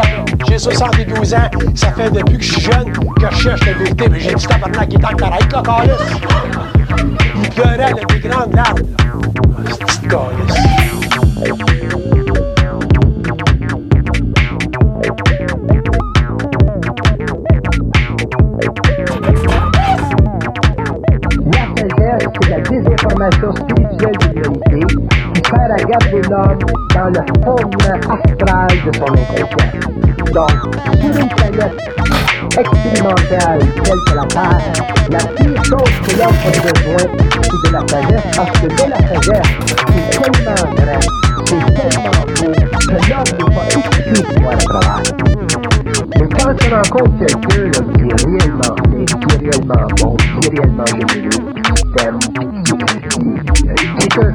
ans. J'ai 72 ans. Ça fait depuis que je suis jeune que je cherche la vérité. Mais j'ai dit tabarnak, il est temps que t'arrêtes, là, calice. Il pleurait avec des grandes larmes. Petite calice. c'est la désinformation de l'homme dans le fond astral de son inconscient. Donc, pour une planète expérimentale telle que la Terre, la pire chose l'homme a besoin, de la parce que de la c'est tellement vrai, c'est tellement beau, que l'homme n'est pas exclu pour. Mais quand on rencontre quelqu'un qui est réellement qui est réellement bon, qui est réellement généreux, système. C'est de tu peux.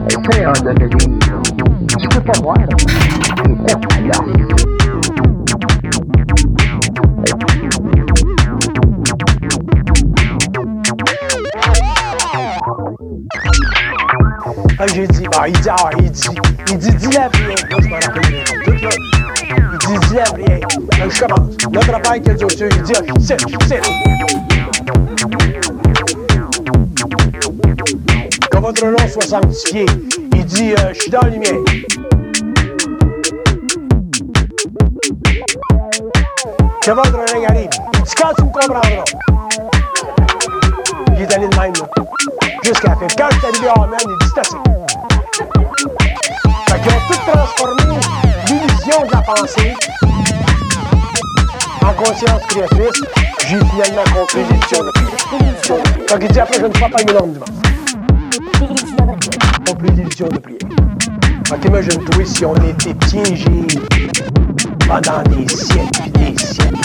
Ah, j'ai dit, ah, il dit, ah, il dit, il dit, dis la prière. Il dit, dis la prière. Là, je commence. Le travail qu'il dit au-dessus, il dit, ah, c'est, c'est. entre long 70 pieds. Il dit euh, Je suis dans la lumière. Que votre règne arrive. Il dit Quand tu me comprendras. Il est allé de même. Jusqu'à la fin. Quand je suis arrivé à Amen, il dit C'est assez. Fait qu'ils ont tout transformé l'illusion de la pensée en conscience créatrice. J'ai finalement compris l'illusion de la Quand il dit Après, je ne crois pas une énorme devant on peut l'illusion de prière. Quand imagine-toi si on était piégé pendant des siècles et des siècles.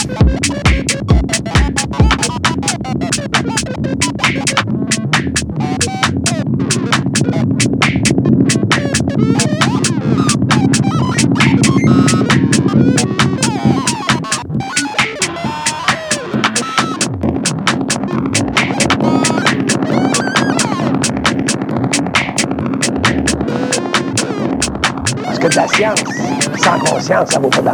la science. Sans conscience, ça vaut pas de la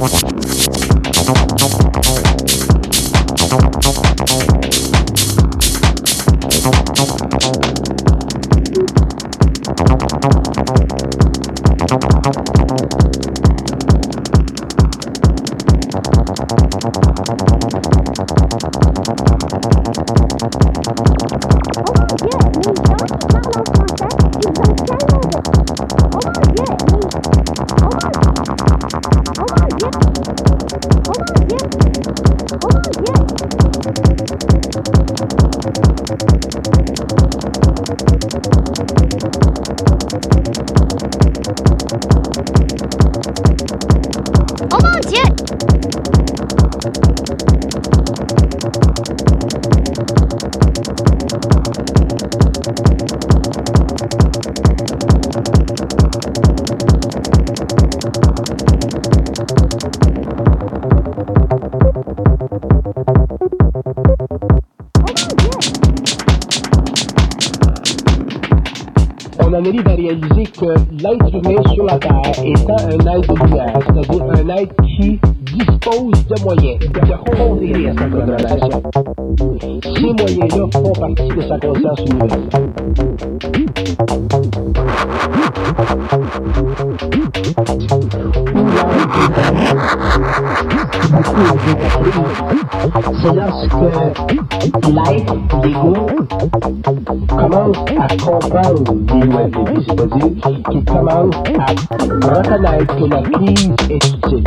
What? on arrive à réaliser que l'être humain sur la Terre étant un être de lumière, c'est-à-dire un être qui dispose de moyens de conduire sa contemplation. Ces moyens-là font partie de sa conscience universelle. C'est lorsque l'être, l'ego, commence à comprendre les lois de vie, c'est-à-dire qu'il commence à reconnaître que la crise est utile.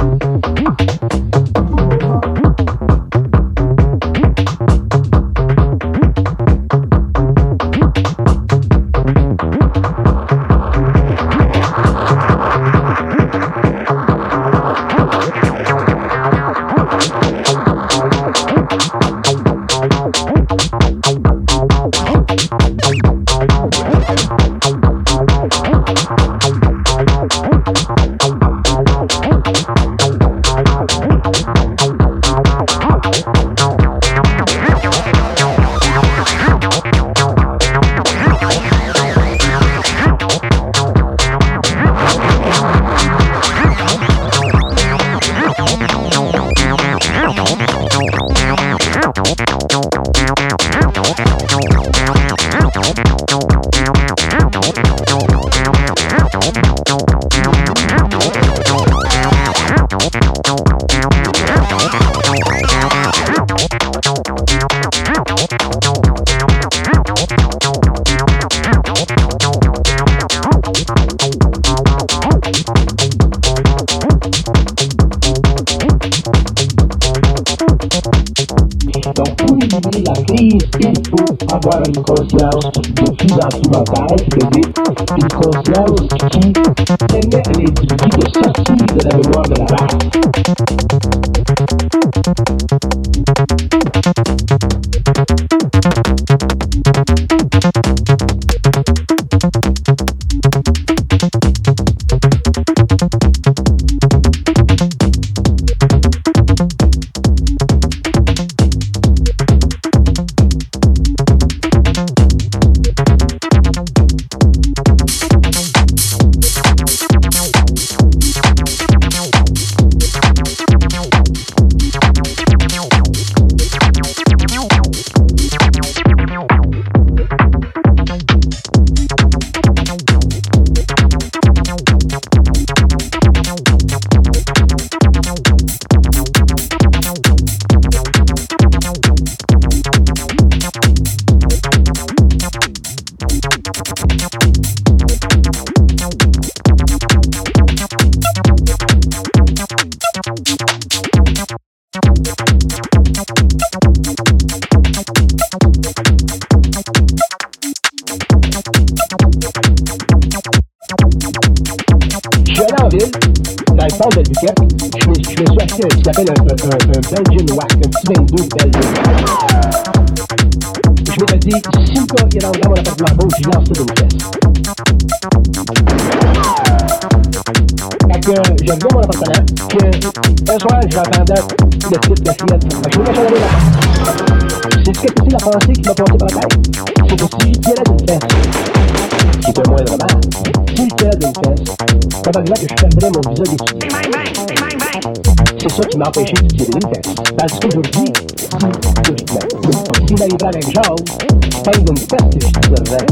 français qui m'a planté par la tête. C'est aussi qu'il y a d'une fesse. C'est pas moins normal. S'il y a d'une fesse, c'est pas grave que je fermerais mon visa d'études. C'est ça qui m'a empêché de tirer une fesse. Parce qu'aujourd'hui, si, logiquement, s'il m'arriverait la même chose, pas une fesse que je tirerais.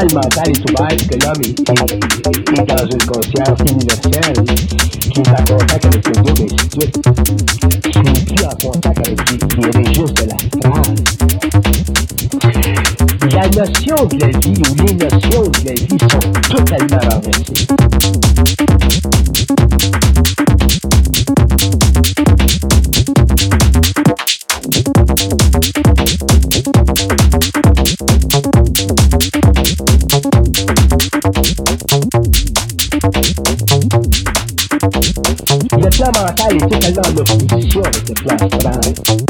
Canal mental est ouvert, que l'homme est, est- est dans une conscience universelle, qui est en contact avec le Dieu, et ainsi de suite. Qui n'est plus en contact avec les, les registres de l'astral. La notion de la vie ou les notions de la vie sont totalement renversées. Plan mental est totalement en opposition avec le plan astral.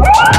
Woo!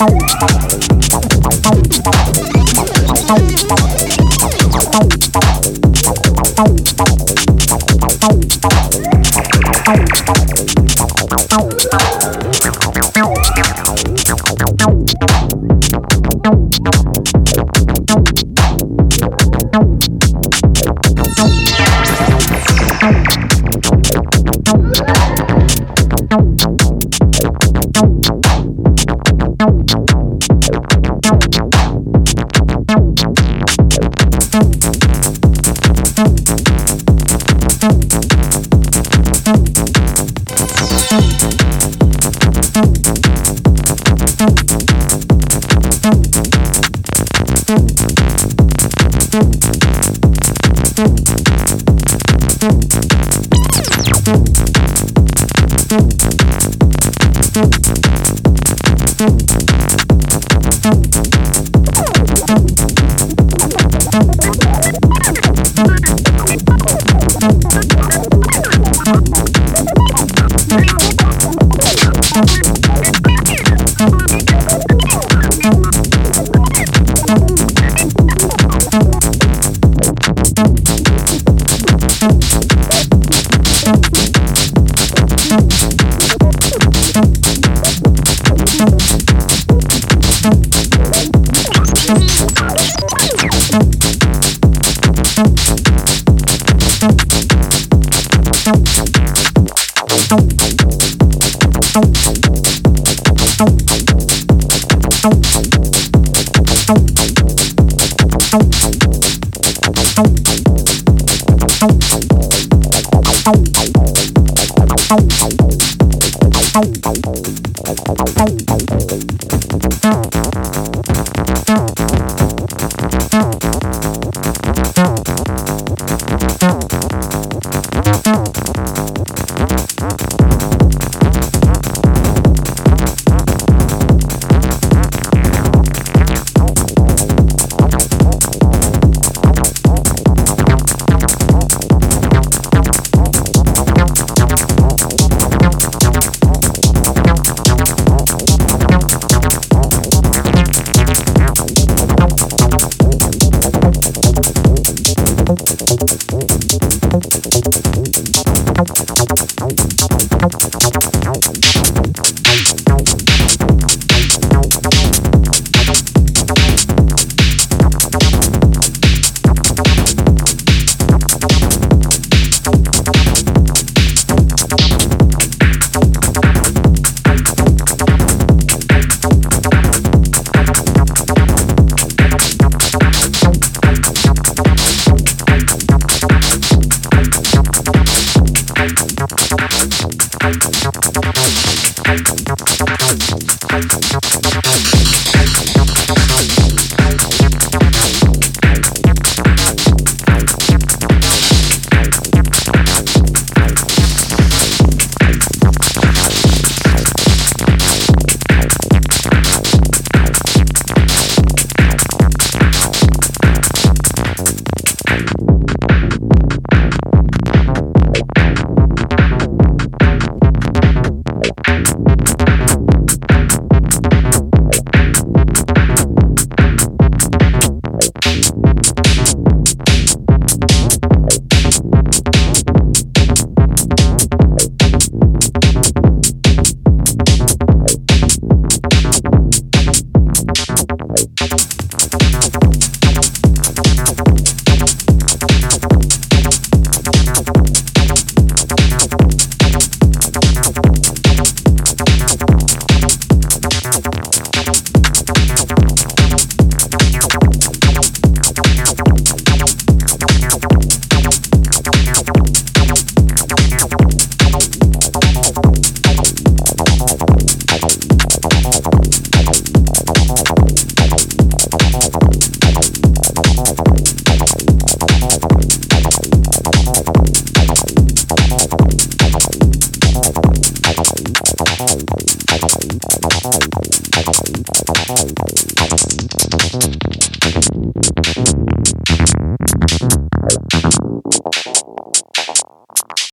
Música